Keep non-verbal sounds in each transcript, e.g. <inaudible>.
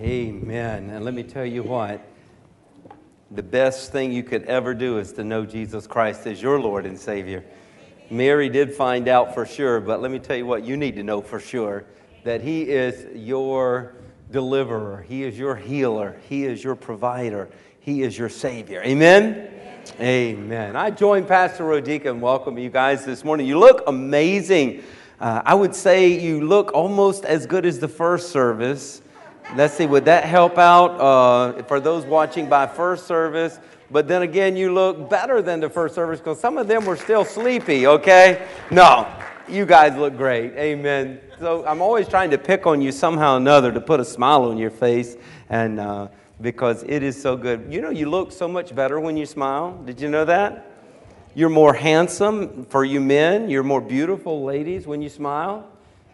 Amen. And let me tell you what the best thing you could ever do is to know Jesus Christ as your Lord and Savior. Mary did find out for sure, but let me tell you what you need to know for sure that He is your deliverer, He is your healer, He is your provider, He is your Savior. Amen? Amen. I join Pastor Rodica and welcome you guys this morning. You look amazing. Uh, I would say you look almost as good as the first service. Let's see, would that help out uh, for those watching by first service? But then again, you look better than the first service because some of them were still sleepy, okay? No, you guys look great. Amen. So I'm always trying to pick on you somehow or another to put a smile on your face and uh, because it is so good. You know, you look so much better when you smile. Did you know that? You're more handsome for you men. You're more beautiful ladies when you smile.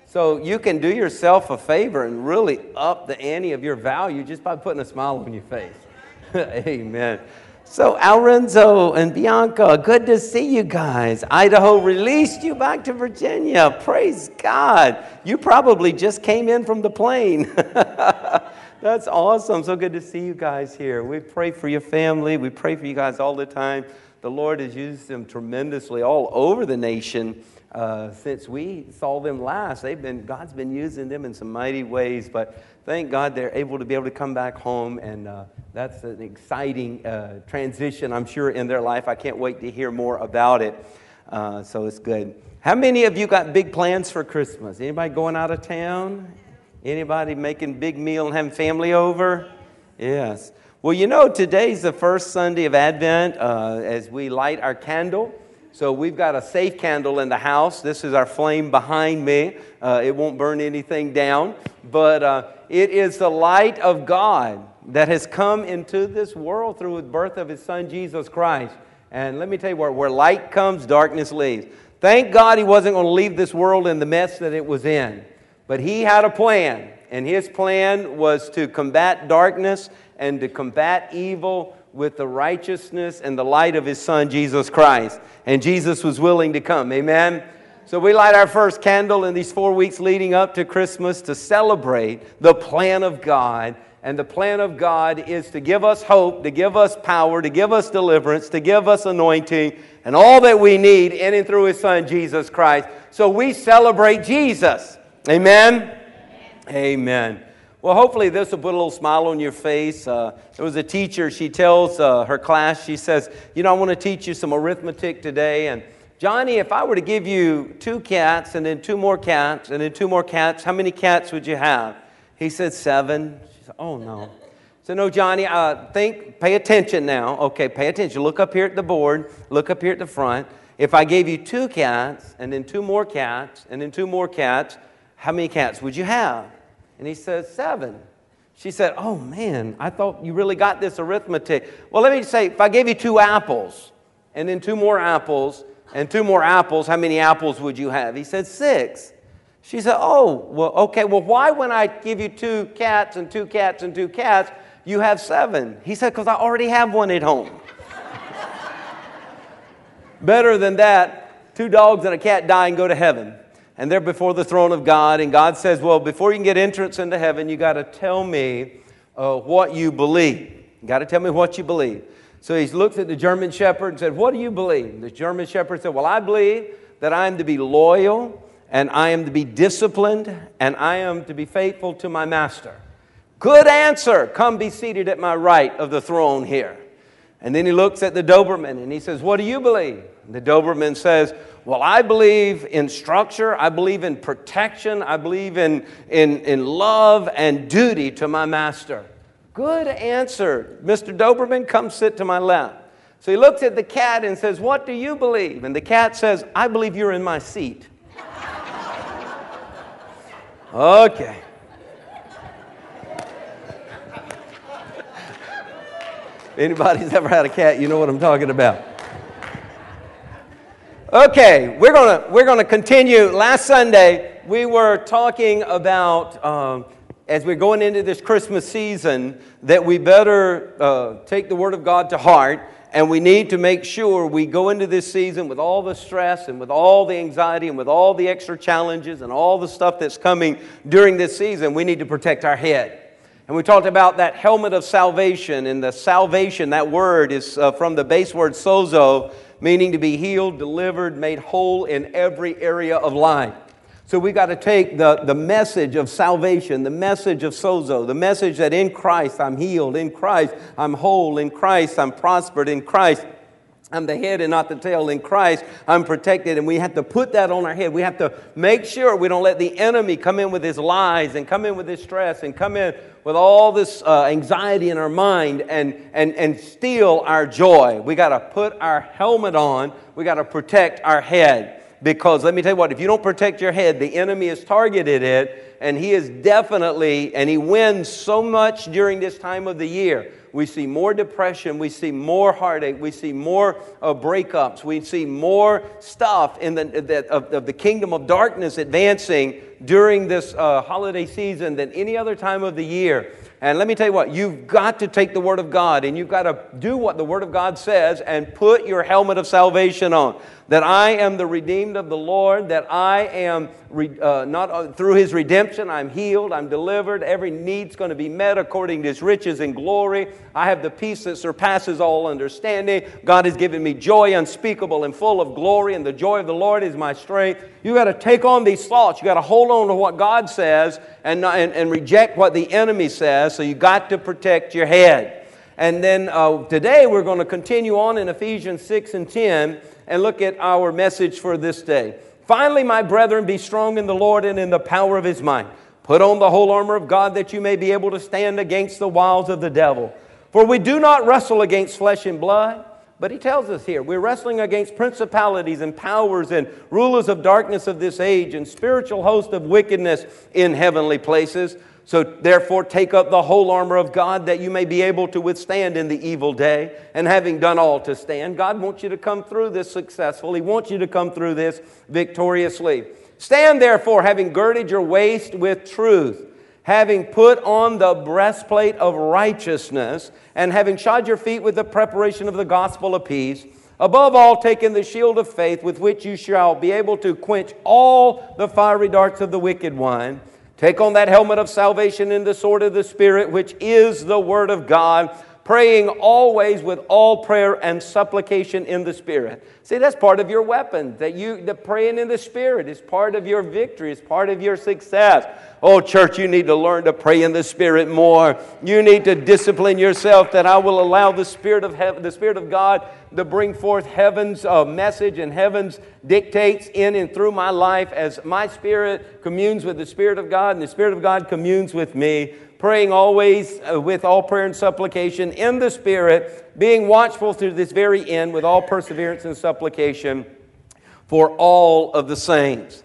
So you can do yourself a favor and really up the ante of your value just by putting a smile on your face. <laughs> Amen. So, Alrenzo and Bianca, good to see you guys. Idaho released you back to Virginia. Praise God. You probably just came in from the plane. <laughs> That's awesome. So good to see you guys here. We pray for your family. We pray for you guys all the time. The Lord has used them tremendously all over the nation. Uh, since we saw them last. They've been, God's been using them in some mighty ways, but thank God they're able to be able to come back home, and uh, that's an exciting uh, transition, I'm sure, in their life. I can't wait to hear more about it. Uh, so it's good. How many of you got big plans for Christmas? Anybody going out of town? Anybody making big meal and having family over? Yes. Well, you know, today's the first Sunday of Advent uh, as we light our candle. So we've got a safe candle in the house. This is our flame behind me. Uh, it won't burn anything down, but uh, it is the light of God that has come into this world through the birth of His Son Jesus Christ. And let me tell you where, where light comes, darkness leaves. Thank God He wasn't going to leave this world in the mess that it was in, but He had a plan, and His plan was to combat darkness and to combat evil with the righteousness and the light of his son, Jesus Christ. And Jesus was willing to come. Amen? So we light our first candle in these four weeks leading up to Christmas to celebrate the plan of God. And the plan of God is to give us hope, to give us power, to give us deliverance, to give us anointing, and all that we need in and through His Son, Jesus Christ. So we celebrate Jesus. Amen? Amen. Amen. Well, hopefully, this will put a little smile on your face. Uh, there was a teacher, she tells uh, her class, she says, You know, I want to teach you some arithmetic today. And Johnny, if I were to give you two cats and then two more cats and then two more cats, how many cats would you have? He said, Seven. She said, Oh, no. So, no, Johnny, uh, think, pay attention now. Okay, pay attention. Look up here at the board, look up here at the front. If I gave you two cats and then two more cats and then two more cats, how many cats would you have? And he says, Seven. She said, Oh man, I thought you really got this arithmetic. Well, let me say, if I gave you two apples and then two more apples and two more apples, how many apples would you have? He said, Six. She said, Oh, well, okay, well, why when I give you two cats and two cats and two cats, you have seven? He said, Because I already have one at home. <laughs> Better than that, two dogs and a cat die and go to heaven and they're before the throne of God. And God says, Well, before you can get entrance into heaven, you got to tell me uh, what you believe. You got to tell me what you believe. So he looked at the German shepherd and said, What do you believe? The German shepherd said, Well, I believe that I am to be loyal and I am to be disciplined and I am to be faithful to my master. Good answer. Come be seated at my right of the throne here. And then he looks at the Doberman and he says, What do you believe? And the Doberman says, Well, I believe in structure, I believe in protection, I believe in, in, in love and duty to my master. Good answer. Mr. Doberman, come sit to my left. So he looks at the cat and says, What do you believe? And the cat says, I believe you're in my seat. okay. anybody's ever had a cat, you know what I'm talking about. Okay, we're gonna we're gonna continue. Last Sunday we were talking about um, as we're going into this Christmas season that we better uh, take the Word of God to heart, and we need to make sure we go into this season with all the stress and with all the anxiety and with all the extra challenges and all the stuff that's coming during this season. We need to protect our head. And we talked about that helmet of salvation. And the salvation, that word is uh, from the base word sozo, meaning to be healed, delivered, made whole in every area of life. So we got to take the, the message of salvation, the message of sozo, the message that in Christ I'm healed, in Christ I'm whole, in Christ I'm prospered, in Christ I'm the head and not the tail. In Christ, I'm protected. And we have to put that on our head. We have to make sure we don't let the enemy come in with his lies and come in with his stress and come in with all this uh, anxiety in our mind and, and, and steal our joy. We got to put our helmet on. We got to protect our head. Because let me tell you what, if you don't protect your head, the enemy has targeted it, and he is definitely, and he wins so much during this time of the year we see more depression, we see more heartache, we see more uh, breakups, we see more stuff in the, the of, of, the kingdom of darkness advancing during this uh, holiday season than any other time of the year. And let me tell you what, you've got to take the Word of God and you've got to do what the Word of God says and put your helmet of salvation on. That I am the redeemed of the Lord, that I am uh, not uh, through His redemption, I'm healed, I'm delivered, every need's going to be met according to His riches and glory. I have the peace that surpasses all understanding. God has given me joy unspeakable and full of glory, and the joy of the Lord is my strength. You got to take on these thoughts. You got to hold on to what God says and, and, and reject what the enemy says. So you got to protect your head. And then uh, today we're going to continue on in Ephesians 6 and 10 and look at our message for this day. Finally, my brethren, be strong in the Lord and in the power of his might. Put on the whole armor of God that you may be able to stand against the wiles of the devil. For we do not wrestle against flesh and blood but he tells us here we're wrestling against principalities and powers and rulers of darkness of this age and spiritual hosts of wickedness in heavenly places. So, therefore, take up the whole armor of God that you may be able to withstand in the evil day. And having done all to stand, God wants you to come through this successful. He wants you to come through this victoriously. Stand, therefore, having girded your waist with truth having put on the breastplate of righteousness, and having shod your feet with the preparation of the gospel of peace, above all, taking the shield of faith with which you shall be able to quench all the fiery darts of the wicked one. Take on that helmet of salvation and the sword of the Spirit, which is the Word of God praying always with all prayer and supplication in the Spirit. See, that's part of your weapon. That you, the praying in the Spirit is part of your victory, is part of your success. Oh, church, you need to learn to pray in the Spirit more. You need to discipline yourself that I will allow the Spirit of heaven, the Spirit of God to bring forth heaven's uh, message and heaven's dictates in and through my life as my spirit communes with the Spirit of God and the Spirit of God communes with me praying always uh, with all prayer and supplication in the Spirit, being watchful through this very end with all perseverance and supplication for all of the saints.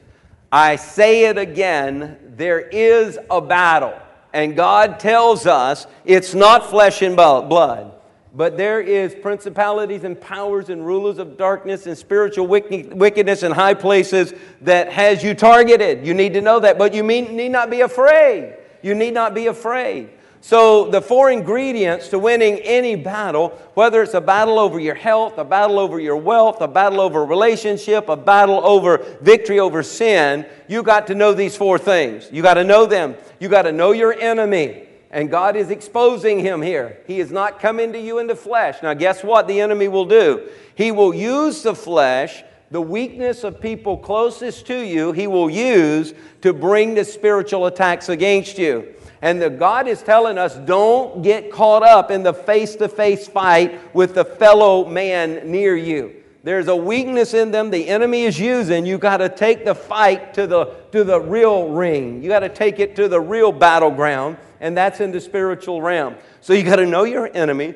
I say it again there is a battle, and God tells us it's not flesh and blood. But there is principalities and powers and rulers of darkness and spiritual wickedness in high places that has you targeted. You need to know that, but you need not be afraid. You need not be afraid. So, the four ingredients to winning any battle, whether it's a battle over your health, a battle over your wealth, a battle over relationship, a battle over victory over sin, you got to know these four things. You got to know them. You got to know your enemy. And God is exposing him here. He is not coming to you in the flesh. Now, guess what the enemy will do? He will use the flesh the weakness of people closest to you, he will use to bring the spiritual attacks against you. And the God is telling us don't get caught up in the face to face fight with the fellow man near you. There's a weakness in them the enemy is using. You got to take the fight to the, to the real ring. You got to take it to the real battleground, and that's in the spiritual realm. So you got to know your enemy.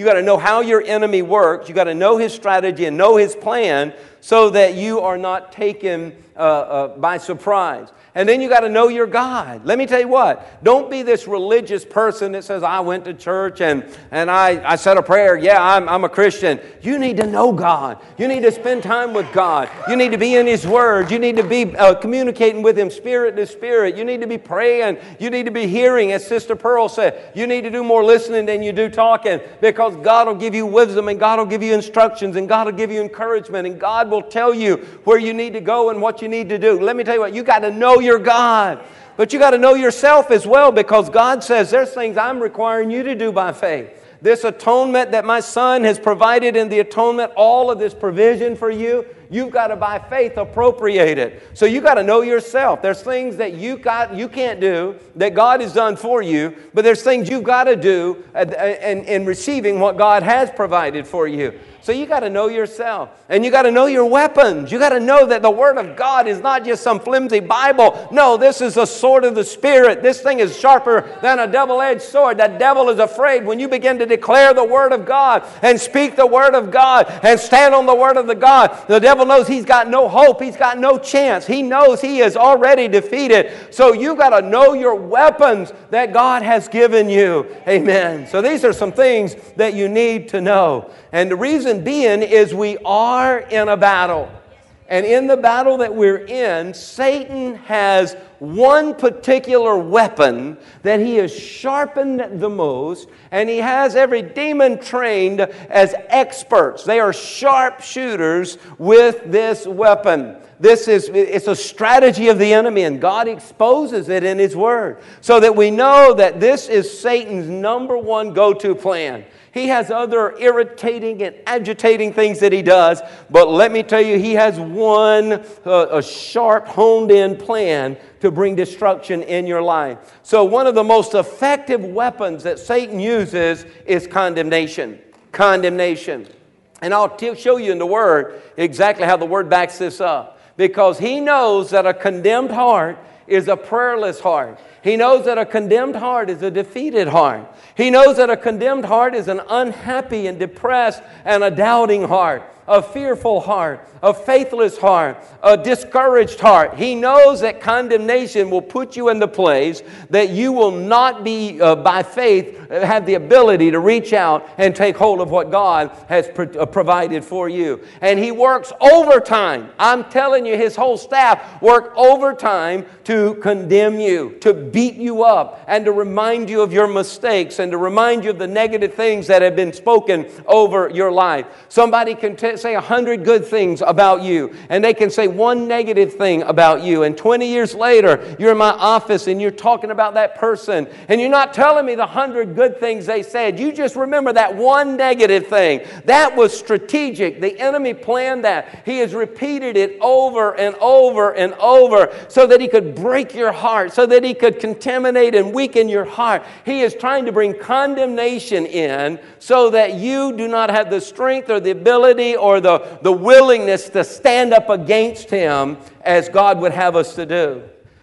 You got to know how your enemy works. You got to know his strategy and know his plan so that you are not taken uh, uh, by surprise. And then you got to know your God. Let me tell you what, don't be this religious person that says, I went to church and, and I, I said a prayer. Yeah, I'm, I'm a Christian. You need to know God. You need to spend time with God. You need to be in His Word. You need to be uh, communicating with Him spirit to spirit. You need to be praying. You need to be hearing, as Sister Pearl said. You need to do more listening than you do talking because God will give you wisdom and God will give you instructions and God will give you encouragement and God will tell you where you need to go and what you need to do. Let me tell you what, you got to know your God. But you got to know yourself as well because God says there's things I'm requiring you to do by faith this atonement that my son has provided in the atonement, all of this provision for you, you've got to by faith appropriate it. So you got to know yourself. There's things that you got you can't do that God has done for you, but there's things you've got to do uh, uh, in, in receiving what God has provided for you. So you got to know yourself and you got to know your weapons. You got to know that the Word of God is not just some flimsy Bible. No, this is a sword of the Spirit. This thing is sharper than a double edged sword. That devil is afraid when you begin to declare the Word of God and speak the Word of God and stand on the Word of the God. The devil knows he's got no hope, he's got no chance. He knows he is already defeated. So you've got to know your weapons that God has given you. Amen. So these are some things that you need to know. And the reason being is we are in a battle. And in the battle that we're in, Satan has one particular weapon that he has sharpened the most, and he has every demon trained as experts. They are sharpshooters with this weapon. This is it's a strategy of the enemy, and God exposes it in his word. So that we know that this is Satan's number one go-to plan. He has other irritating and agitating things that he does, but let me tell you, he has one uh, a sharp, honed in plan to bring destruction in your life. So, one of the most effective weapons that Satan uses is condemnation. Condemnation. And I'll t- show you in the Word exactly how the Word backs this up. Because he knows that a condemned heart is a prayerless heart. He knows that a condemned heart is a defeated heart. He knows that a condemned heart is an unhappy and depressed and a doubting heart a fearful heart, a faithless heart, a discouraged heart. He knows that condemnation will put you in the place that you will not be, uh, by faith, uh, have the ability to reach out and take hold of what God has pro- uh, provided for you. And He works overtime. I'm telling you, His whole staff work overtime to condemn you, to beat you up, and to remind you of your mistakes and to remind you of the negative things that have been spoken over your life. Somebody can t- say a hundred good things about you, and they can say one negative thing about you. And 20 years later, you're in my office and you're talking about that person, and you're not telling me the hundred good things they said. You just remember that one negative thing. That was strategic. The enemy planned that. He has repeated it over and over and over so that he could break your heart, so that he could contaminate and weaken your heart. He is trying to bring condemnation in so that you do not have the strength or the ability or the, the willingness to stand up against him as God would have us to do.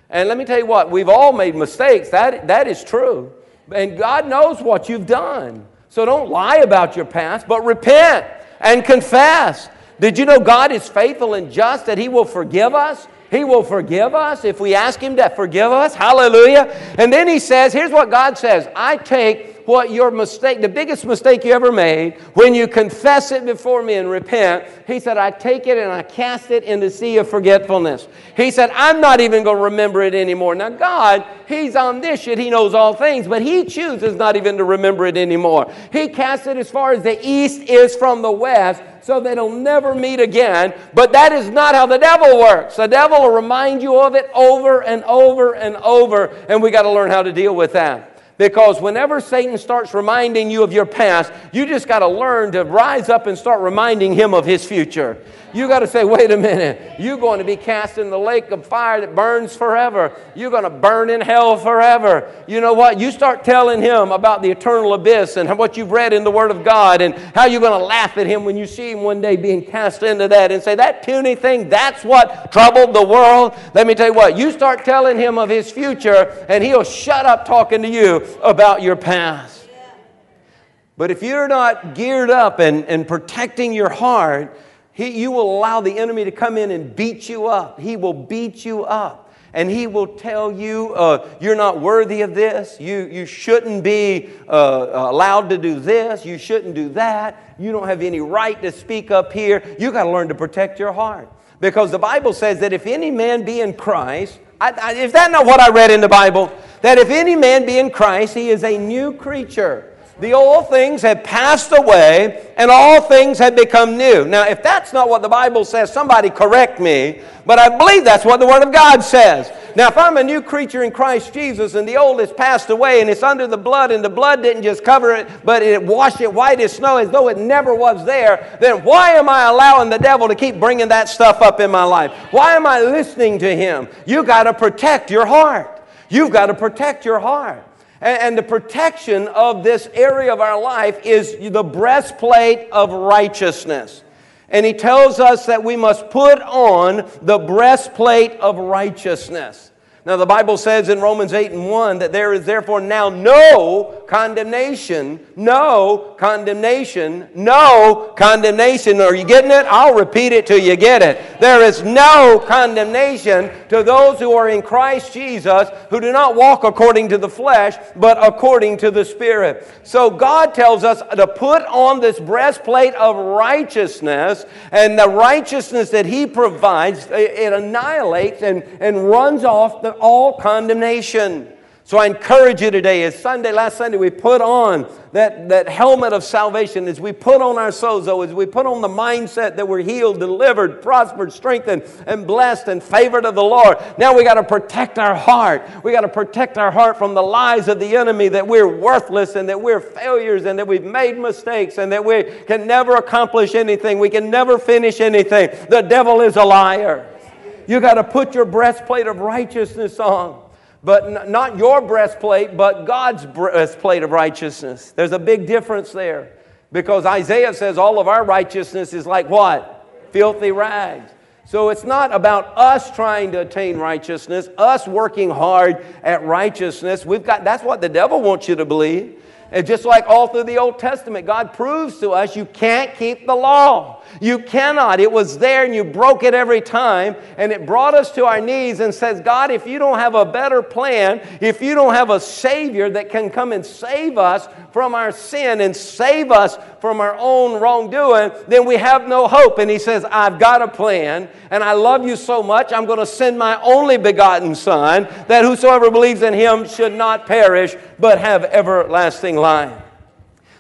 And let me tell you what, we've all made mistakes. That, that is true. And God knows what you've done. So don't lie about your past, but repent and confess. Did you know God is faithful and just that He will forgive us? He will forgive us if we ask Him to forgive us. Hallelujah. And then He says, here's what God says I take what your mistake, the biggest mistake you ever made, when you confess it before me and repent, he said, I take it and I cast it in the sea of forgetfulness. He said, I'm not even going to remember it anymore. Now, God, He's omniscient, He knows all things, but He chooses not even to remember it anymore. He casts it as far as the east is from the west so they will never meet again. But that is not how the devil works. The devil will remind you of it over and over and over, and we got to learn how to deal with that. Because whenever Satan starts reminding you of your past, you just got to learn to rise up and start reminding him of his future. You got to say, wait a minute, you're going to be cast in the lake of fire that burns forever. You're going to burn in hell forever. You know what? You start telling him about the eternal abyss and what you've read in the Word of God and how you're going to laugh at him when you see him one day being cast into that and say, that puny thing, that's what troubled the world. Let me tell you what, you start telling him of his future and he'll shut up talking to you about your past. But if you're not geared up and, and protecting your heart, he, you will allow the enemy to come in and beat you up. He will beat you up. And he will tell you, uh, you're not worthy of this. You, you shouldn't be uh, allowed to do this. You shouldn't do that. You don't have any right to speak up here. You got to learn to protect your heart. Because the Bible says that if any man be in Christ, I, is that not what I read in the Bible? That if any man be in Christ, he is a new creature. The old things have passed away and all things have become new. Now, if that's not what the Bible says, somebody correct me, but I believe that's what the Word of God says. Now, if I'm a new creature in Christ Jesus and the old has passed away and it's under the blood and the blood didn't just cover it, but it washed it white as snow as though it never was there, then why am I allowing the devil to keep bringing that stuff up in my life? Why am I listening to him? You got to protect your heart. You've got to protect your heart. And, the protection of this area of our life is the breastplate of righteousness. And he tells us that we must put on the breastplate of righteousness. Now, the Bible says in Romans 8 and 1 that there is therefore now no condemnation, no condemnation, no condemnation. Are you getting it? I'll repeat it till you get it. There is no condemnation to those who are in Christ Jesus who do not walk according to the flesh, but according to the Spirit. So God tells us to put on this breastplate of righteousness, and the righteousness that He provides, it annihilates and, and runs off the all condemnation. So I encourage you today, as Sunday, last Sunday, we put on that, that helmet of salvation, as we put on our sozo, as we put on the mindset that we're healed, delivered, prospered, strengthened, and blessed and favored of the Lord. Now we got to protect our heart. We got to protect our heart from the lies of the enemy that we're worthless and that we're failures and that we've made mistakes and that we can never accomplish anything. We can never finish anything. The devil is a liar. You got to put your breastplate of righteousness on. But not your breastplate, but God's breastplate of righteousness. There's a big difference there. Because Isaiah says all of our righteousness is like what? Filthy rags. So it's not about us trying to attain righteousness, us working hard at righteousness. We've got that's what the devil wants you to believe. And just like all through the Old Testament, God proves to us you can't keep the law. You cannot. It was there and you broke it every time. And it brought us to our knees and says, God, if you don't have a better plan, if you don't have a Savior that can come and save us from our sin and save us from our own wrongdoing, then we have no hope. And He says, I've got a plan and I love you so much, I'm going to send my only begotten Son that whosoever believes in Him should not perish but have everlasting life.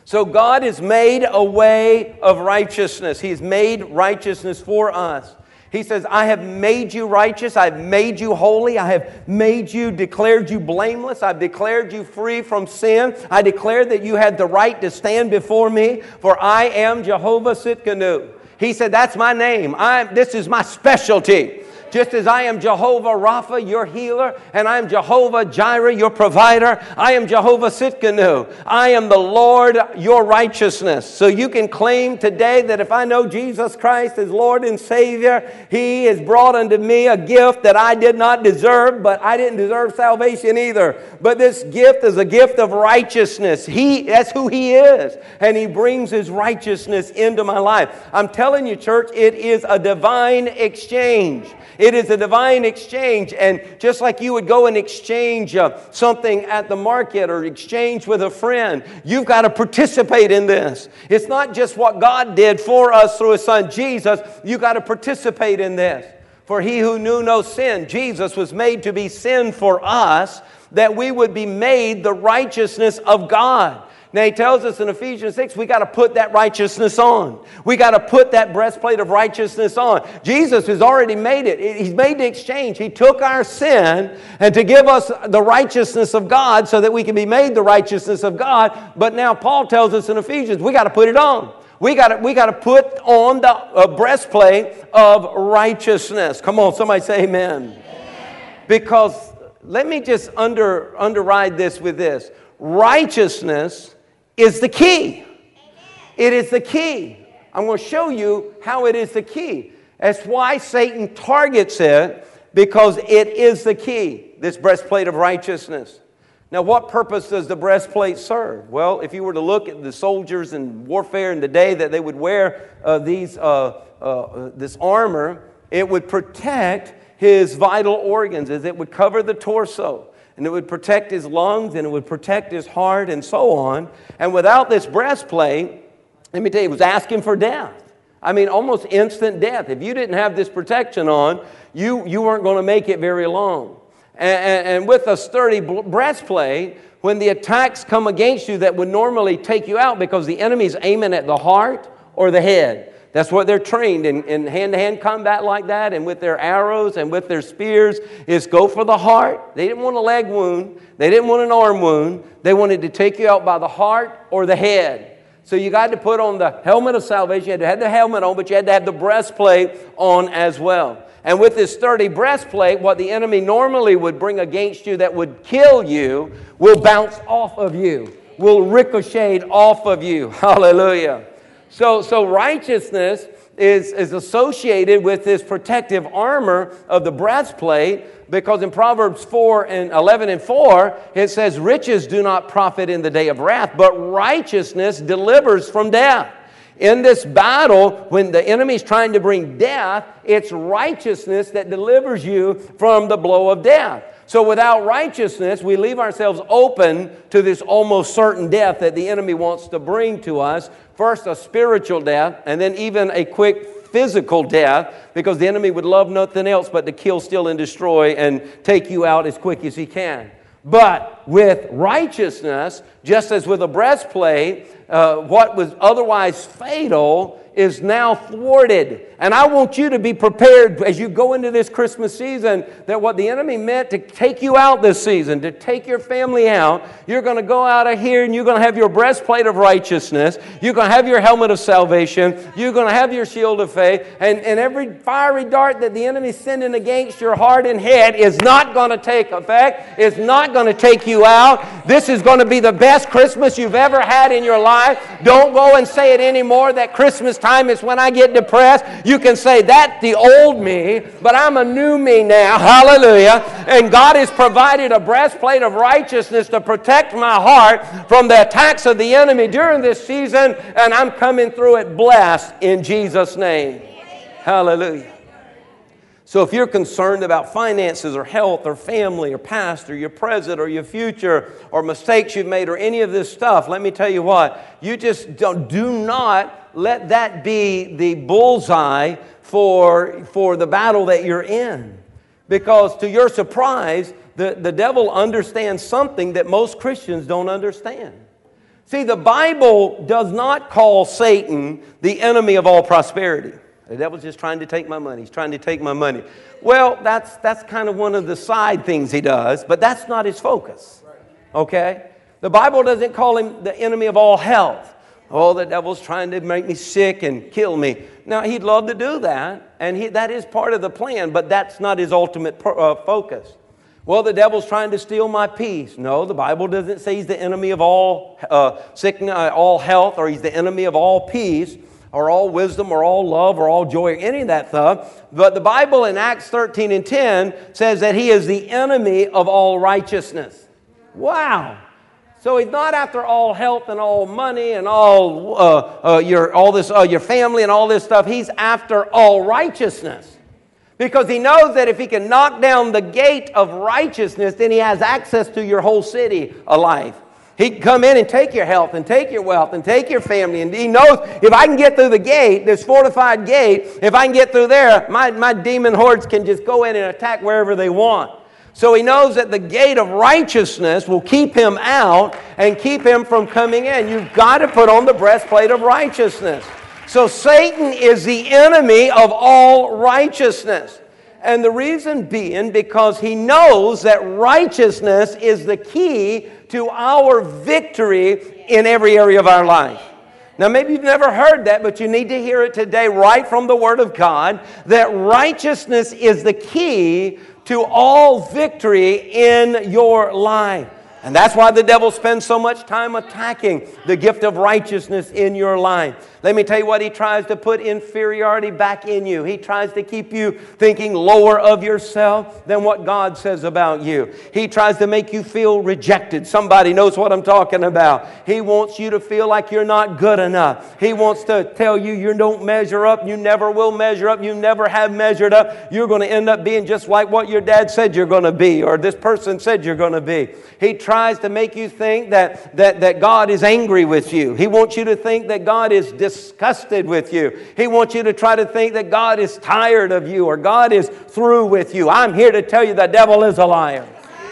So God has made a way of righteousness. He's made righteousness for us. He says, I have made you righteous. I've made you holy. I have made you, declared you blameless. I've declared you free from sin. I declared that you had the right to stand before me, for I am Jehovah Tsidkenu. He said, That's my name. I'm, this is my specialty. Just as I am Jehovah Rapha, your healer, and I am Jehovah Jireh, your provider, I am Jehovah Tsidkenu. I am the Lord, your righteousness. So you can claim today that if I know Jesus Christ as Lord and Savior, He has brought unto me a gift that I did not deserve, but I didn't deserve salvation either. But this gift is a gift of righteousness. He, that's who He is. And He brings His righteousness into my life. I'm telling you, church, it is a divine exchange. It is a divine exchange. And just like you would go and exchange uh, something at the market or exchange with a friend, you've got to participate in this. It's not just what God did for us through His Son Jesus, you've got to participate in this. For he who knew no sin, Jesus, was made to be sin for us, that we would be made the righteousness of God. Now, he tells us in Ephesians 6, we got to put that righteousness on. We got to put that breastplate of righteousness on. Jesus has already made it. He's made the exchange. He took our sin and to give us the righteousness of God so that we can be made the righteousness of God. But now Paul tells us in Ephesians, we got to put it on. We got to, we got to put on the uh, breastplate of righteousness. Come on, somebody say amen. amen. Because let me just under, underride this with this righteousness is the key. It is the key. I'm going to show you how it is the key. That's why Satan targets it because it is the key, this breastplate of righteousness. Now, what purpose does the breastplate serve? Well, if you were to look at the soldiers in warfare in the day that they would wear uh, these, uh, uh, this armor, it would protect his vital organs as it would cover the torso and it would protect his lungs and it would protect his heart and so on. And without this breastplate, let me tell you, it was asking for death. I mean, almost instant death. If you didn't have this protection on, you, you weren't going to make it very long. And, and, and with a sturdy breastplate, when the attacks come against you that would normally take you out because the enemy's aiming at the heart or the head. That's what they're trained in, in hand-to-hand combat like that and with their arrows and with their spears is go for the heart. They didn't want a leg wound. They didn't want an arm wound. They wanted to take you out by the heart or the head. So you got to put on the helmet of salvation. You had to have the helmet on, but you had to have the breastplate on as well. And with this sturdy breastplate, what the enemy normally would bring against you that would kill you will bounce off of you, will ricochet off of you. <laughs> Hallelujah. So, so righteousness is, is associated with this protective armor of the breastplate because in Proverbs 4 and 11 and 4, it says, Riches do not profit in the day of wrath, but righteousness delivers from death. In this battle, when the enemy's trying to bring death, it's righteousness that delivers you from the blow of death. So without righteousness, we leave ourselves open to this almost certain death that the enemy wants to bring to us. First, a spiritual death, and then even a quick physical death, because the enemy would love nothing else but to kill, steal, and destroy and take you out as quick as he can. But with righteousness, just as with a breastplate, uh, what was otherwise fatal is now thwarted. And I want you to be prepared as you go into this Christmas season that what the enemy meant to take you out this season, to take your family out, you're going to go out of here and you're going to have your breastplate of righteousness. You're going to have your helmet of salvation. You're going to have your shield of faith. And, and every fiery dart that the enemy's sending against your heart and head is not going to take effect. It's not going to take you out. This is going to be the best Christmas you've ever had in your life. Don't go and say it anymore that Christmas time is when I get depressed. You can say, That's the old me, but I'm a new me now. <laughs> Hallelujah. And God has provided a breastplate of righteousness to protect my heart from the attacks of the enemy during this season, and I'm coming through it blessed in Jesus' name. Hallelujah. So if you're concerned about finances or health or family or past or your present or your future or mistakes you've made or any of this stuff, let me tell you what, you just don't, do not let that be the bullseye for, for the battle that you're in. Because to your surprise, the, the devil understands something that most Christians don't understand. See, the Bible does not call Satan the enemy of all prosperity. The devil's just trying to take my money. He's trying to take my money. Well, that's, that's kind of one of the side things he does, but that's not his focus. Okay? The Bible doesn't call him the enemy of all health. Oh, the devil's trying to make me sick and kill me. Now, he'd love to do that, and he, that is part of the plan, but that's not his ultimate uh, focus. Well, the devil's trying to steal my peace. No, the Bible doesn't say he's the enemy of all uh, sickness, uh, all health, or he's the enemy of all peace or all wisdom or all love or all joy or any of that stuff. But the Bible in Acts 13 and 10 says that he is the enemy of all righteousness. Wow. So he's not after all health and all money and all uh, uh, your all this uh, your family and all this stuff. He's after all righteousness because he knows that if he can knock down the gate of righteousness, then he has access to your whole city alive. He can come in and take your health and take your wealth and take your family. And he knows if I can get through the gate, this fortified gate, if I can get through there, my, my demon hordes can just go in and attack wherever they want. So he knows that the gate of righteousness will keep him out and keep him from coming in. You've got to put on the breastplate of righteousness. So Satan is the enemy of all righteousness. And the reason being because he knows that righteousness is the key to our victory in every area of our life. Now, maybe you've never heard that, but you need to hear it today right from the Word of God that righteousness is the key to all victory in your life. And that's why the devil spends so much time attacking the gift of righteousness in your life. Let me tell you what he tries to put inferiority back in you. He tries to keep you thinking lower of yourself than what God says about you. He tries to make you feel rejected. Somebody knows what I'm talking about. He wants you to feel like you're not good enough. He wants to tell you you don't measure up, you never will measure up, you never have measured up. You're going to end up being just like what your dad said you're going to be or this person said you're going to be. He tries to make you think that, that, that God is angry with you. He wants you to think that God is disgusted with you. He wants you to try to think that God is tired of you or God is through with you. I'm here to tell you the devil is a liar.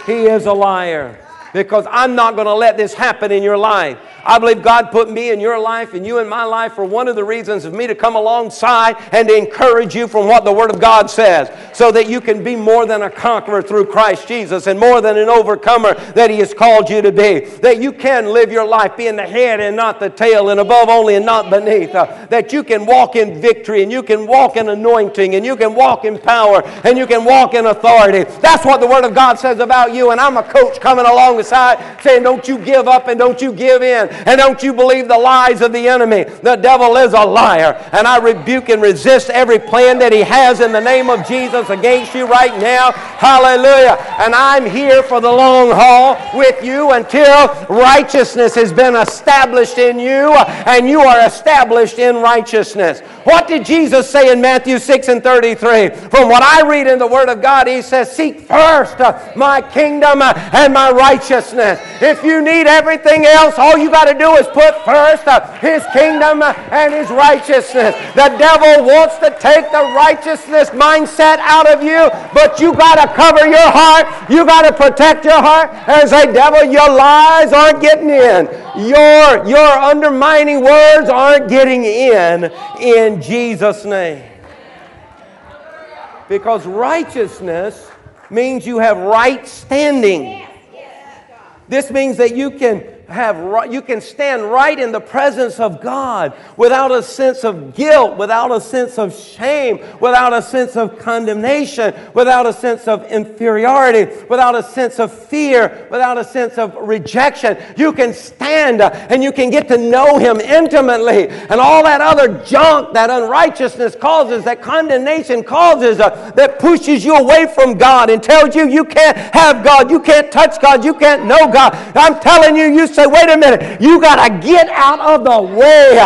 He is a liar because I'm not going to let this happen in your life. I believe God put me in your life and you in my life for one of the reasons of me to come alongside and to encourage you from what the Word of God says so that you can be more than a conqueror through Christ Jesus and more than an overcomer that He has called you to be. That you can live your life being the head and not the tail and above only and not beneath. Uh, that you can walk in victory and you can walk in anointing and you can walk in power and you can walk in authority. That's what the Word of God says about you. And I'm a coach coming alongside saying, don't you give up and don't you give in and don't you believe the lies of the enemy. The devil is a liar. And I rebuke and resist every plan that he has in the name of Jesus against you right now. Hallelujah. And I'm here for the long haul with you until righteousness has been established in you and you are established in righteousness. What did Jesus say in Matthew 6 and 33? From what I read in the Word of God, He says, Seek first uh, my kingdom uh, and my righteousness. If you need everything else, all you got to do is put first uh, His kingdom uh, and His righteousness. The devil wants to take the righteousness mindset out of you, but you got to cover your heart. You got to protect your heart and say, Devil, your lies aren't getting in. Your, your undermining words aren't getting in in Jesus' name. Because righteousness means you have right standing. This means that you can have you can stand right in the presence of God without a sense of guilt, without a sense of shame, without a sense of condemnation, without a sense of inferiority, without a sense of fear, without a sense of rejection. You can stand and you can get to know him intimately and all that other junk that unrighteousness causes, that condemnation causes uh, that pushes you away from God and tells you you can't have God, you can't touch God, you can't know God. I'm telling you you say, wait a minute, you got to get out of the way.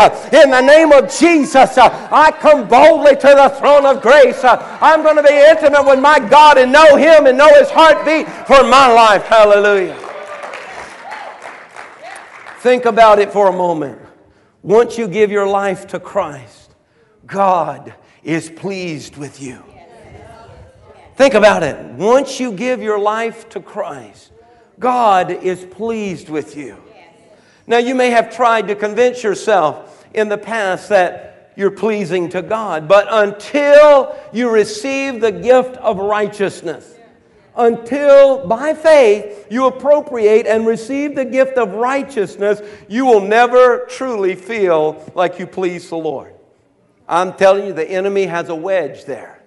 In the name of Jesus, I come boldly to the throne of grace. I'm going to be intimate with my God and know Him and know His heartbeat for my life. Hallelujah. Think about it for a moment. Once you give your life to Christ, God is pleased with you. Think about it. Once you give your life to Christ, God is pleased with you. Now, you may have tried to convince yourself in the past that you're pleasing to God, but until you receive the gift of righteousness, until by faith you appropriate and receive the gift of righteousness, you will never truly feel like you please the Lord. I'm telling you, the enemy has a wedge there.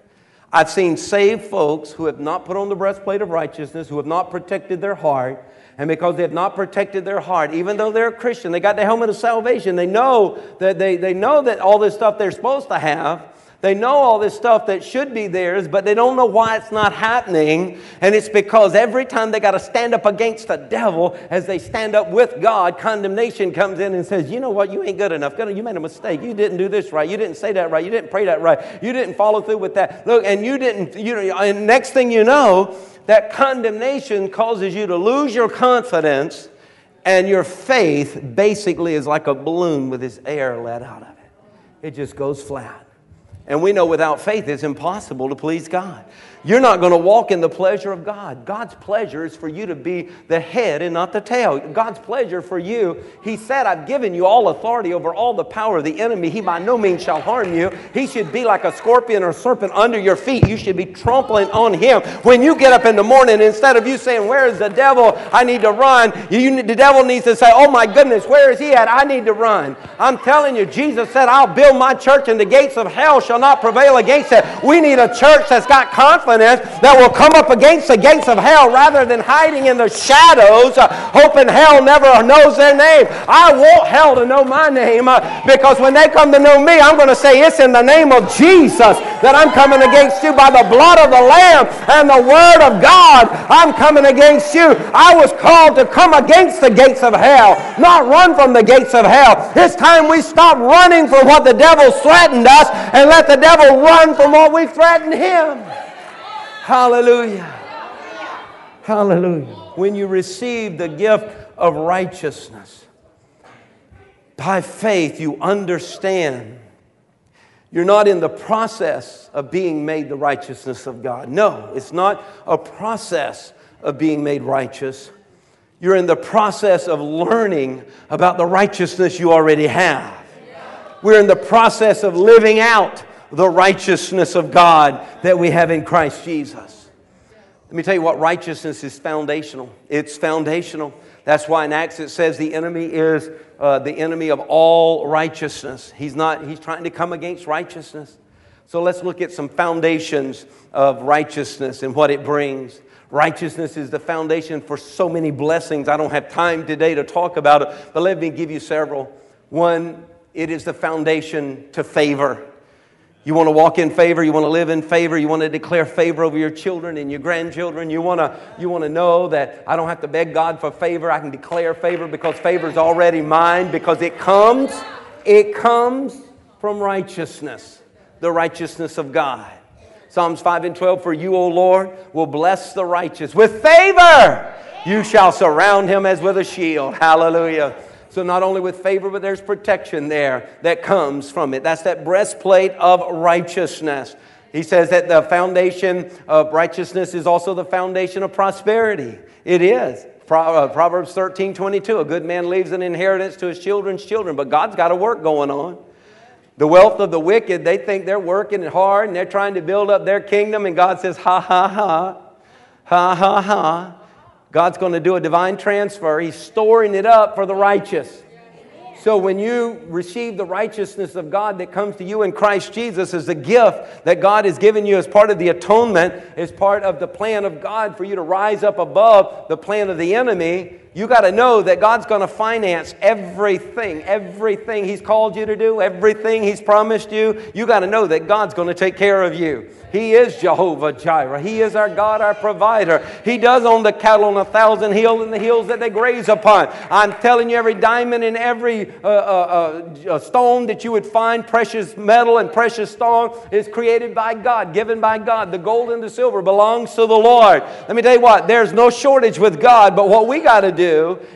I've seen saved folks who have not put on the breastplate of righteousness, who have not protected their heart, and because they have not protected their heart, even though they're a Christian, they got the helmet of salvation. They know that they, they know that all this stuff they're supposed to have, they know all this stuff that should be theirs, but they don't know why it's not happening. And it's because every time they got to stand up against the devil, as they stand up with God, condemnation comes in and says, You know what? You ain't good enough. You made a mistake. You didn't do this right. You didn't say that right. You didn't pray that right. You didn't follow through with that. Look, and you didn't, you know, and next thing you know, that condemnation causes you to lose your confidence, and your faith basically is like a balloon with this air let out of it. It just goes flat. And we know without faith it's impossible to please God. You're not going to walk in the pleasure of God. God's pleasure is for you to be the head and not the tail. God's pleasure for you, He said, I've given you all authority over all the power of the enemy. He by no means shall harm you. He should be like a scorpion or serpent under your feet. You should be trampling on Him. When you get up in the morning, instead of you saying, Where is the devil? I need to run, you, the devil needs to say, Oh my goodness, where is He at? I need to run. I'm telling you, Jesus said, I'll build my church and the gates of hell shall not prevail against it. We need a church that's got confidence that will come up against the gates of hell rather than hiding in the shadows, uh, hoping hell never knows their name. I want hell to know my name uh, because when they come to know me, I'm going to say it's in the name of Jesus that I'm coming against you by the blood of the Lamb and the Word of God. I'm coming against you. I was called to come against the gates of hell, not run from the gates of hell. It's time we stop running from what the devil threatened us and let the devil run from what we threatened him. Hallelujah. Hallelujah. When you receive the gift of righteousness, by faith, you understand you're not in the process of being made the righteousness of God. No, it's not a process of being made righteous. You're in the process of learning about the righteousness you already have. We're in the process of living out the righteousness of God that we have in Christ Jesus. Let me tell you what righteousness is foundational. It's foundational. That's why in Acts it says the enemy is uh, the enemy of all righteousness. He's not, he's trying to come against righteousness. So let's look at some foundations of righteousness and what it brings. Righteousness is the foundation for so many blessings. I don't have time today to talk about it, but let me give you several. One, it is the foundation to favor. You want to walk in favor, you want to live in favor, you want to declare favor over your children and your grandchildren. You want to, you want to know that I don't have to beg God for favor, I can declare favor because favor is already mine because it comes, it comes from righteousness, the righteousness of God. Psalms 5 and 12 For you, O Lord, will bless the righteous with favor. You shall surround him as with a shield. Hallelujah. So, not only with favor, but there's protection there that comes from it. That's that breastplate of righteousness. He says that the foundation of righteousness is also the foundation of prosperity. It is. Uh, Proverbs 13 22. A good man leaves an inheritance to his children's children, but God's got a work going on. The wealth of the wicked, they think they're working hard and they're trying to build up their kingdom, and God says, ha ha ha, ha ha ha. God's going to do a divine transfer. He's storing it up for the righteous. So when you receive the righteousness of God that comes to you in Christ Jesus as a gift that God has given you as part of the atonement, as part of the plan of God for you to rise up above the plan of the enemy, you got to know that God's going to finance everything, everything He's called you to do, everything He's promised you. You got to know that God's going to take care of you. He is Jehovah Jireh. He is our God, our provider. He does own the cattle on a thousand hills and the hills that they graze upon. I'm telling you, every diamond and every uh, uh, uh, stone that you would find, precious metal and precious stone, is created by God, given by God. The gold and the silver belongs to the Lord. Let me tell you what, there's no shortage with God, but what we got to do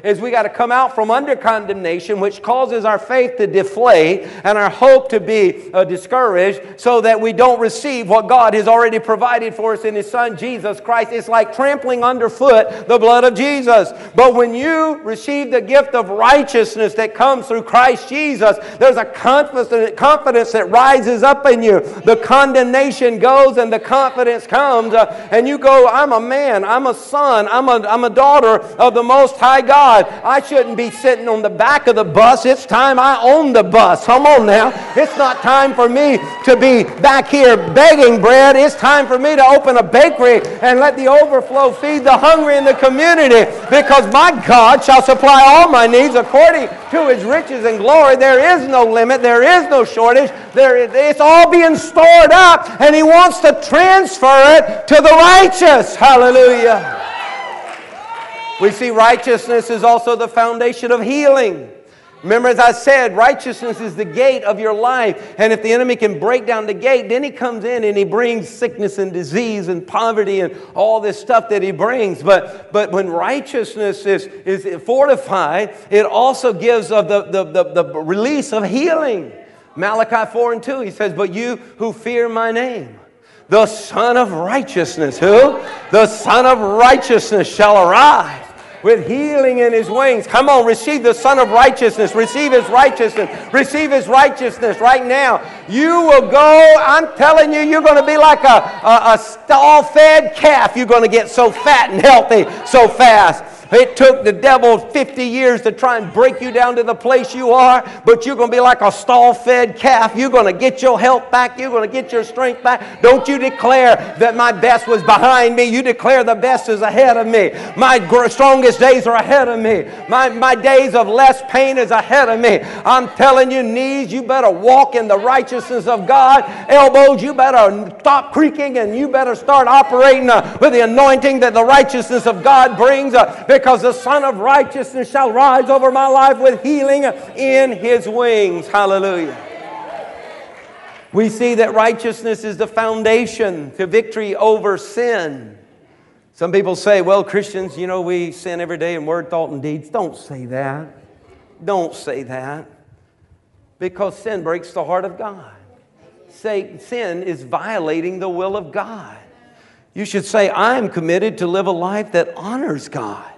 is we got to come out from under condemnation, which causes our faith to deflate and our hope to be uh, discouraged so that we don't receive what God God has already provided for us in His Son Jesus Christ. It's like trampling underfoot the blood of Jesus. But when you receive the gift of righteousness that comes through Christ Jesus, there's a confidence that rises up in you. The condemnation goes and the confidence comes, uh, and you go, I'm a man, I'm a son, I'm a, I'm a daughter of the Most High God. I shouldn't be sitting on the back of the bus. It's time I own the bus. Come on now. It's not time for me to be back here begging bread. It's time for me to open a bakery and let the overflow feed the hungry in the community because my God shall supply all my needs according to his riches and glory. There is no limit, there is no shortage. There, it's all being stored up, and he wants to transfer it to the righteous. Hallelujah. We see righteousness is also the foundation of healing. Remember, as I said, righteousness is the gate of your life. And if the enemy can break down the gate, then he comes in and he brings sickness and disease and poverty and all this stuff that he brings. But, but when righteousness is, is fortified, it also gives of the, the, the, the release of healing. Malachi 4 and 2, he says, But you who fear my name, the Son of Righteousness, who? The Son of Righteousness shall arise with healing in his wings. Come on, receive the Son of Righteousness. Receive his righteousness. Receive his righteousness right now. You will go, I'm telling you, you're going to be like a, a, a stall fed calf. You're going to get so fat and healthy so fast. It took the devil 50 years to try and break you down to the place you are, but you're going to be like a stall fed calf. You're going to get your health back. You're going to get your strength back. Don't you declare that my best was behind me. You declare the best is ahead of me. My strongest days are ahead of me. My, my days of less pain is ahead of me. I'm telling you, knees, you better walk in the righteousness of God. Elbows, you better stop creaking and you better start operating uh, with the anointing that the righteousness of God brings. Uh, because the Son of Righteousness shall rise over my life with healing in his wings. Hallelujah. We see that righteousness is the foundation to victory over sin. Some people say, well, Christians, you know, we sin every day in word, thought, and deeds. Don't say that. Don't say that. Because sin breaks the heart of God. Say, sin is violating the will of God. You should say, I am committed to live a life that honors God.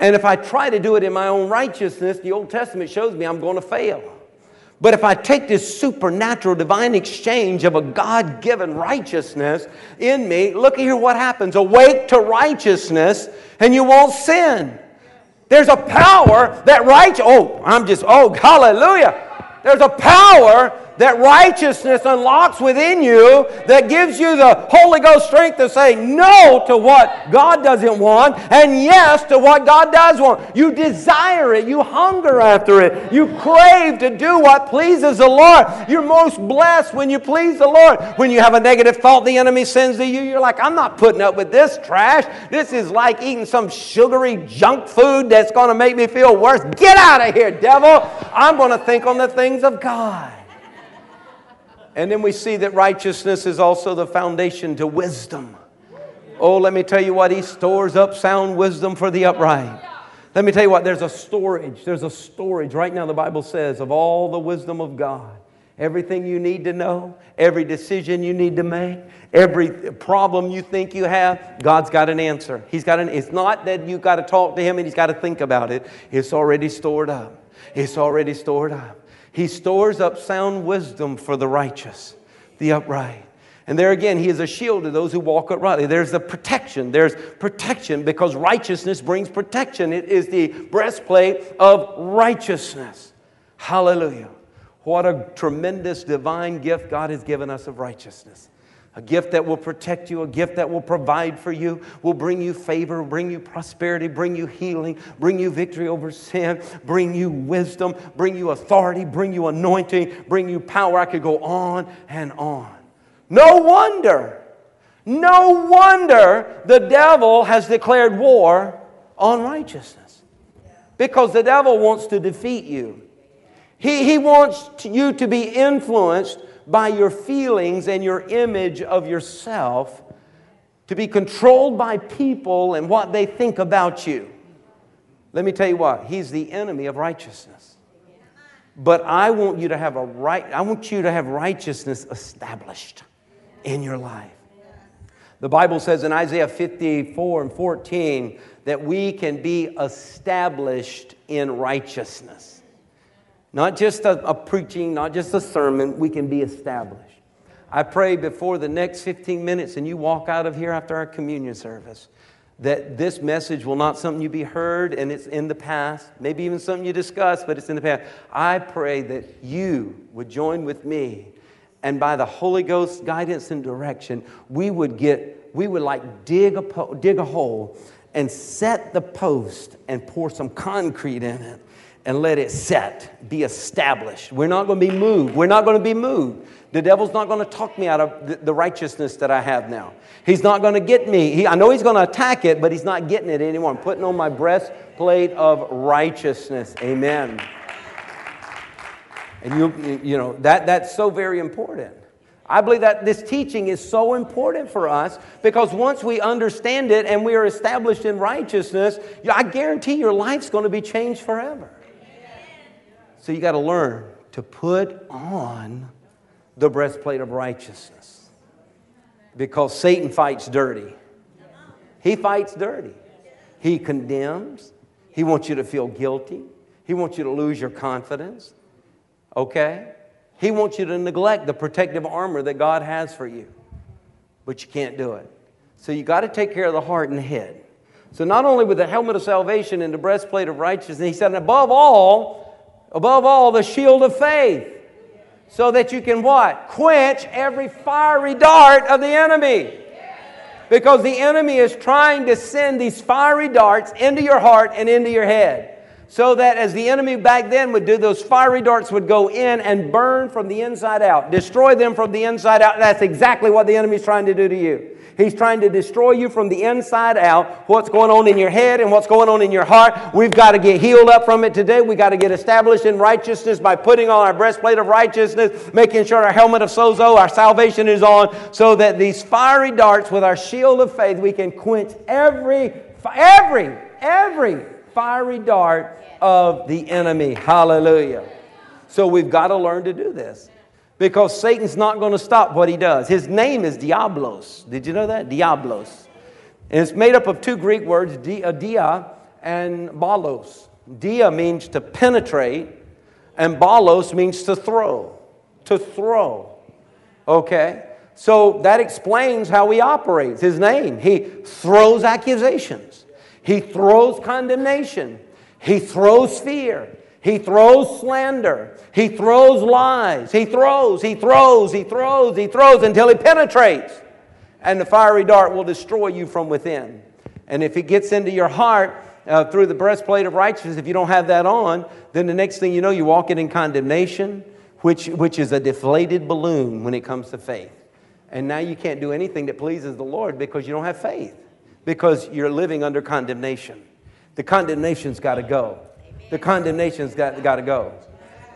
And if I try to do it in my own righteousness, the Old Testament shows me I'm going to fail. But if I take this supernatural divine exchange of a God given righteousness in me, look here what happens. Awake to righteousness and you won't sin. There's a power that right. Oh, I'm just, oh, hallelujah. There's a power that righteousness unlocks within you that gives you the Holy Ghost strength to say no to what God doesn't want and yes to what God does want. You desire it, you hunger after it, you crave to do what pleases the Lord. You're most blessed when you please the Lord. When you have a negative thought the enemy sends to you, you're like, I'm not putting up with this trash. This is like eating some sugary junk food that's going to make me feel worse. Get out of here, devil. I'm going to think on the things of God. And then we see that righteousness is also the foundation to wisdom. Oh, let me tell you what, He stores up sound wisdom for the upright. Let me tell you what, there's a storage. There's a storage. Right now, the Bible says of all the wisdom of God, everything you need to know, every decision you need to make, every problem you think you have, God's got an answer. He's got an, it's not that you've got to talk to Him and He's got to think about it, it's already stored up. It's already stored up. He stores up sound wisdom for the righteous, the upright. And there again, he is a shield to those who walk uprightly. There's the protection. There's protection because righteousness brings protection. It is the breastplate of righteousness. Hallelujah. What a tremendous divine gift God has given us of righteousness a gift that will protect you, a gift that will provide for you, will bring you favor, bring you prosperity, bring you healing, bring you victory over sin, bring you wisdom, bring you authority, bring you anointing, bring you power. I could go on and on. No wonder, no wonder the devil has declared war on righteousness because the devil wants to defeat you. He, he wants you to be influenced by your feelings and your image of yourself, to be controlled by people and what they think about you. Let me tell you what, he's the enemy of righteousness. But I want you to have a right, I want you to have righteousness established in your life. The Bible says in Isaiah 54 and 14 that we can be established in righteousness. Not just a, a, preaching, not just a sermon, we can be established. I pray before the next 15 minutes and you walk out of here after our communion service that this message will not something you be heard and it's in the past, maybe even something you discuss, but it's in the past. I pray that you would join with me and by the Holy Ghost guidance and direction, we would get, we would like dig a, po- dig a hole and set the post and pour some concrete in it and let it set, be established. We're not going to be moved. We're not going to be moved. The devil's not going to talk me out of the righteousness that I have now. He's not going to get me. He, I know he's going to attack it, but he's not getting it anymore. I'm putting on my breastplate of righteousness. Amen. And you, you know, that, that's so very important. I believe that this teaching is so important for us because once we understand it and we are established in righteousness, I guarantee your life's going to be changed forever. So you got to learn to put on the breastplate of righteousness because Satan fights dirty. He fights dirty. He condemns. He wants you to feel guilty. He wants you to lose your confidence. Okay? He wants you to neglect the protective armor that God has for you. But you can't do it. So you got to take care of the heart and the head. So not only with the helmet of salvation and the breastplate of righteousness, he said, and above all, Above all, the shield of faith. So that you can what? Quench every fiery dart of the enemy. Because the enemy is trying to send these fiery darts into your heart and into your head. So that as the enemy back then would do, those fiery darts would go in and burn from the inside out, destroy them from the inside out. That's exactly what the enemy is trying to do to you. He's trying to destroy you from the inside out. What's going on in your head and what's going on in your heart. We've got to get healed up from it today. We've got to get established in righteousness by putting on our breastplate of righteousness, making sure our helmet of sozo, our salvation is on, so that these fiery darts with our shield of faith, we can quench every, every, every fiery dart of the enemy. Hallelujah. So we've got to learn to do this because Satan's not going to stop what he does. His name is Diablos. Did you know that? Diablos. And it's made up of two Greek words, uh, dia and balos. Dia means to penetrate, and balos means to throw. To throw. Okay? So that explains how he operates, his name. He throws accusations, he throws condemnation, he throws fear, he throws slander, he throws lies, he throws, he throws, he throws, he throws until he penetrates. And the fiery dart will destroy you from within. And if it gets into your heart, uh, through the breastplate of righteousness, if you don't have that on, then the next thing you know, you're walking in condemnation, which, which is a deflated balloon when it comes to faith. And now you can't do anything that pleases the Lord because you don't have faith, because you're living under condemnation. The condemnation's got to go. The condemnation's got, got to go.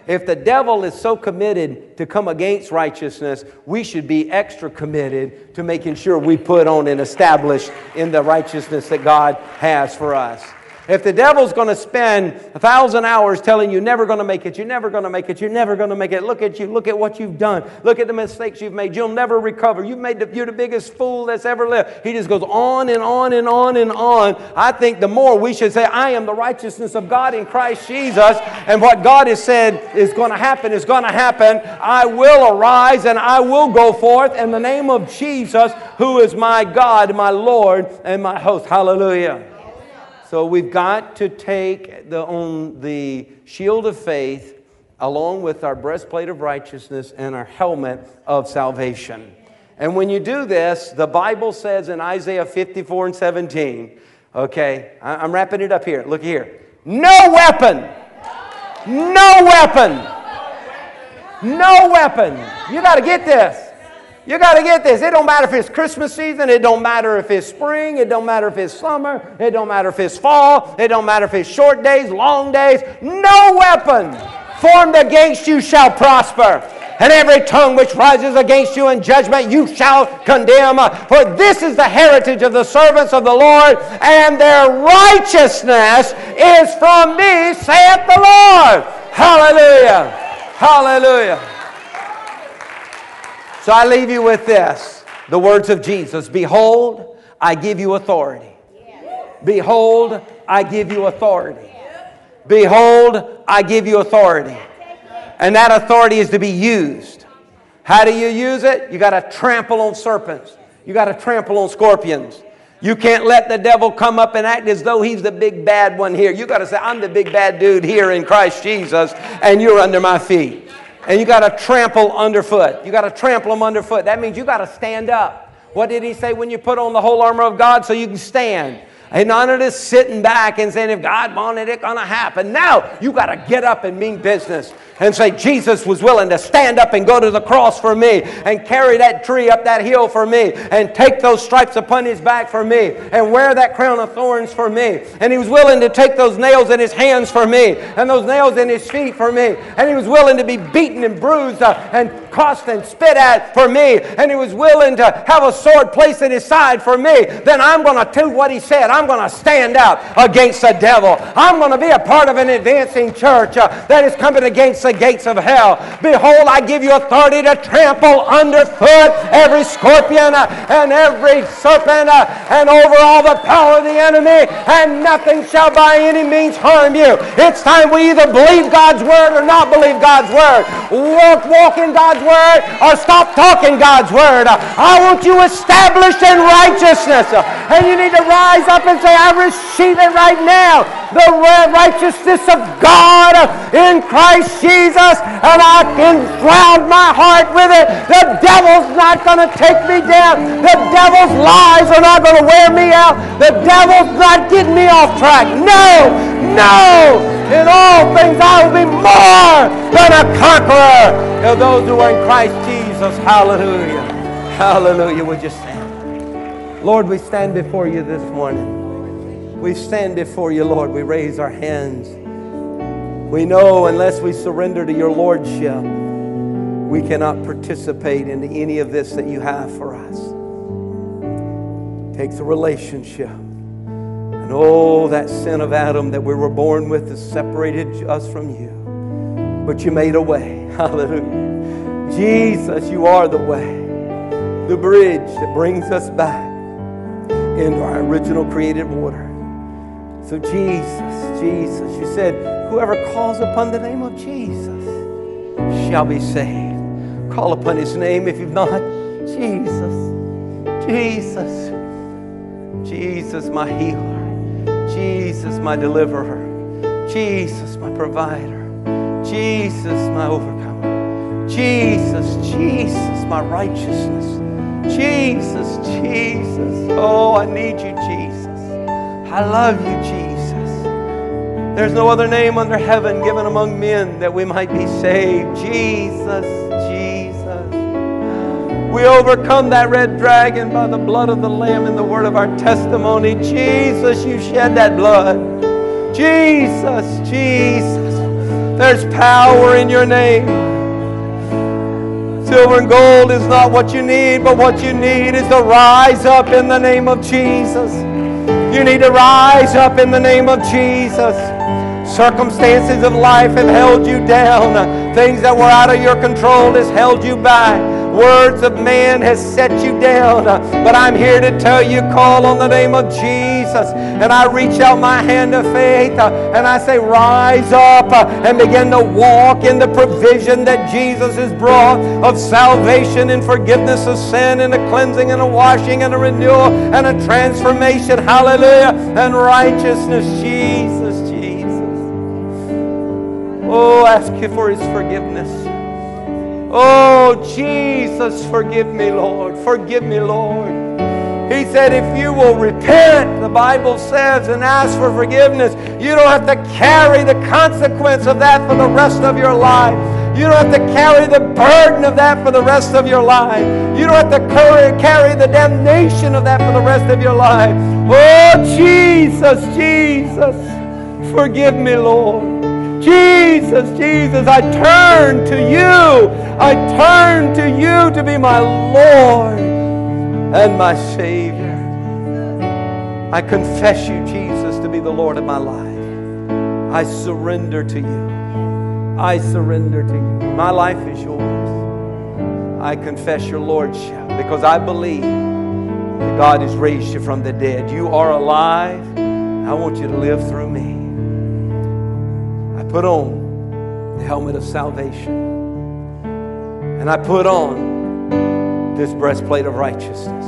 If the devil is so committed to come against righteousness, we should be extra committed to making sure we put on and establish in the righteousness that God has for us. If the devil's going to spend a thousand hours telling you never going to make it, you're never going to make it, you're never going to make it. Look at you, look at what you've done, look at the mistakes you've made. You'll never recover. You've made the, you're the biggest fool that's ever lived. He just goes on and on and on and on. I think the more we should say, I am the righteousness of God in Christ Jesus, and what God has said is going to happen is going to happen. I will arise and I will go forth in the name of Jesus, who is my God, my Lord, and my host. Hallelujah. So we've got to take the, on the shield of faith along with our breastplate of righteousness and our helmet of salvation. And when you do this, the Bible says in Isaiah 54 and 17, okay, I'm wrapping it up here. Look here. No weapon, no weapon, no weapon. You got to get this. You got to get this. It don't matter if it's Christmas season. It don't matter if it's spring. It don't matter if it's summer. It don't matter if it's fall. It don't matter if it's short days, long days. No weapon formed against you shall prosper. And every tongue which rises against you in judgment you shall condemn. For this is the heritage of the servants of the Lord, and their righteousness is from me, saith the Lord. Hallelujah. Hallelujah. So I leave you with this the words of Jesus Behold, I give you authority. Behold, I give you authority. Behold, I give you authority. And that authority is to be used. How do you use it? You got to trample on serpents. You got to trample on scorpions. You can't let the devil come up and act as though he's the big bad one here. You got to say, I'm the big bad dude here in Christ Jesus, and you're under my feet and you got to trample underfoot. You got to trample them underfoot. That means you got to stand up. What did he say when you put on the whole armor of God so you can stand? And of this sitting back and saying, if God wanted it, gonna happen. Now you got to get up and mean business and say, Jesus was willing to stand up and go to the cross for me and carry that tree up that hill for me and take those stripes upon his back for me and wear that crown of thorns for me. And he was willing to take those nails in his hands for me and those nails in his feet for me. And he was willing to be beaten and bruised uh, and cussed and spit at for me. And he was willing to have a sword placed in his side for me. Then I'm to do what he said. I'm going to stand out against the devil. I'm going to be a part of an advancing church uh, that is coming against the gates of hell. Behold, I give you authority to trample underfoot every scorpion uh, and every serpent uh, and over all the power of the enemy, and nothing shall by any means harm you. It's time we either believe God's word or not believe God's word. Walk, walk in God's word or stop talking God's word. I want you established in righteousness. And you need to rise up and say, I receive it right now. The righteousness of God in Christ Jesus, and I can drown my heart with it. The devil's not going to take me down. The devil's lies are not going to wear me out. The devil's not getting me off track. No, no. In all things, I will be more than a conqueror of those who are in Christ Jesus. Hallelujah. Hallelujah. Would you stand? Lord, we stand before you this morning. We stand before you, Lord. We raise our hands. We know unless we surrender to your Lordship, we cannot participate in any of this that you have for us. Take the relationship. And oh, that sin of Adam that we were born with has separated us from you. But you made a way. <laughs> Hallelujah. Jesus, you are the way, the bridge that brings us back into our original created order. So, Jesus, Jesus, you said, whoever calls upon the name of Jesus shall be saved. Call upon his name if you've not. Jesus, Jesus, Jesus, my healer, Jesus, my deliverer, Jesus, my provider, Jesus, my overcomer, Jesus, Jesus, my righteousness, Jesus, Jesus. Oh, I need you, Jesus. I love you, Jesus. There's no other name under heaven given among men that we might be saved. Jesus, Jesus. We overcome that red dragon by the blood of the Lamb and the word of our testimony. Jesus, you shed that blood. Jesus, Jesus. There's power in your name. Silver and gold is not what you need, but what you need is to rise up in the name of Jesus. You need to rise up in the name of Jesus. Circumstances of life have held you down. Things that were out of your control has held you back. Words of man has set you down. But I'm here to tell you, call on the name of Jesus. And I reach out my hand of faith and I say, rise up and begin to walk in the provision that Jesus has brought of salvation and forgiveness of sin and a cleansing and a washing and a renewal and a transformation. Hallelujah. And righteousness. Jesus, Jesus. Oh, ask you for his forgiveness. Oh, Jesus, forgive me, Lord. Forgive me, Lord. He said, if you will repent, the Bible says, and ask for forgiveness, you don't have to carry the consequence of that for the rest of your life. You don't have to carry the burden of that for the rest of your life. You don't have to carry the damnation of that for the rest of your life. Oh, Jesus, Jesus, forgive me, Lord. Jesus, Jesus, I turn to you. I turn to you to be my Lord and my Savior. I confess you, Jesus, to be the Lord of my life. I surrender to you. I surrender to you. My life is yours. I confess your Lordship because I believe that God has raised you from the dead. You are alive. I want you to live through me. Put on the helmet of salvation. And I put on this breastplate of righteousness.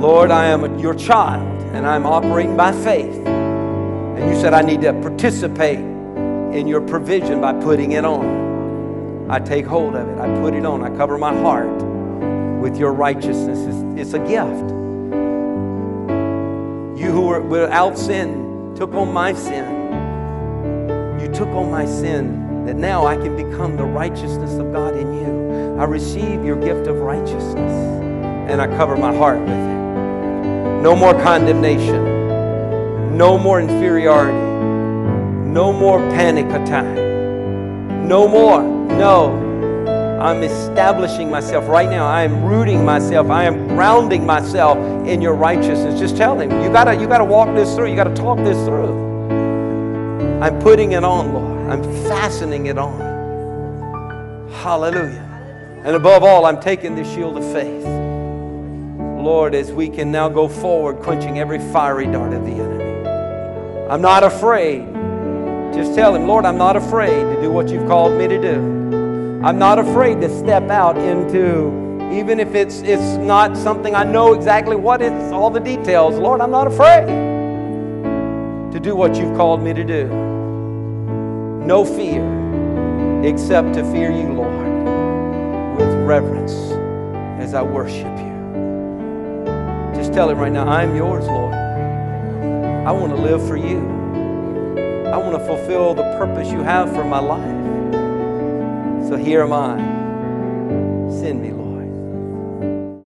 Lord, I am your child and I'm operating by faith. And you said I need to participate in your provision by putting it on. I take hold of it. I put it on. I cover my heart with your righteousness. It's, it's a gift. You who were without sin took on my sin took on my sin, that now I can become the righteousness of God in you. I receive your gift of righteousness and I cover my heart with it. No more condemnation, no more inferiority, no more panic attack, no more. No, I'm establishing myself right now. I am rooting myself. I am grounding myself in your righteousness. Just tell him, you gotta, you gotta walk this through. You gotta talk this through. I'm putting it on, Lord. I'm fastening it on. Hallelujah. And above all, I'm taking the shield of faith. Lord, as we can now go forward, quenching every fiery dart of the enemy. I'm not afraid. Just tell him, Lord, I'm not afraid to do what you've called me to do. I'm not afraid to step out into, even if it's, it's not something I know exactly what it's, all the details. Lord, I'm not afraid to do what you've called me to do. No fear except to fear you, Lord, with reverence as I worship you. Just tell him right now, I'm yours, Lord. I want to live for you. I want to fulfill the purpose you have for my life. So here am I. Send me, Lord.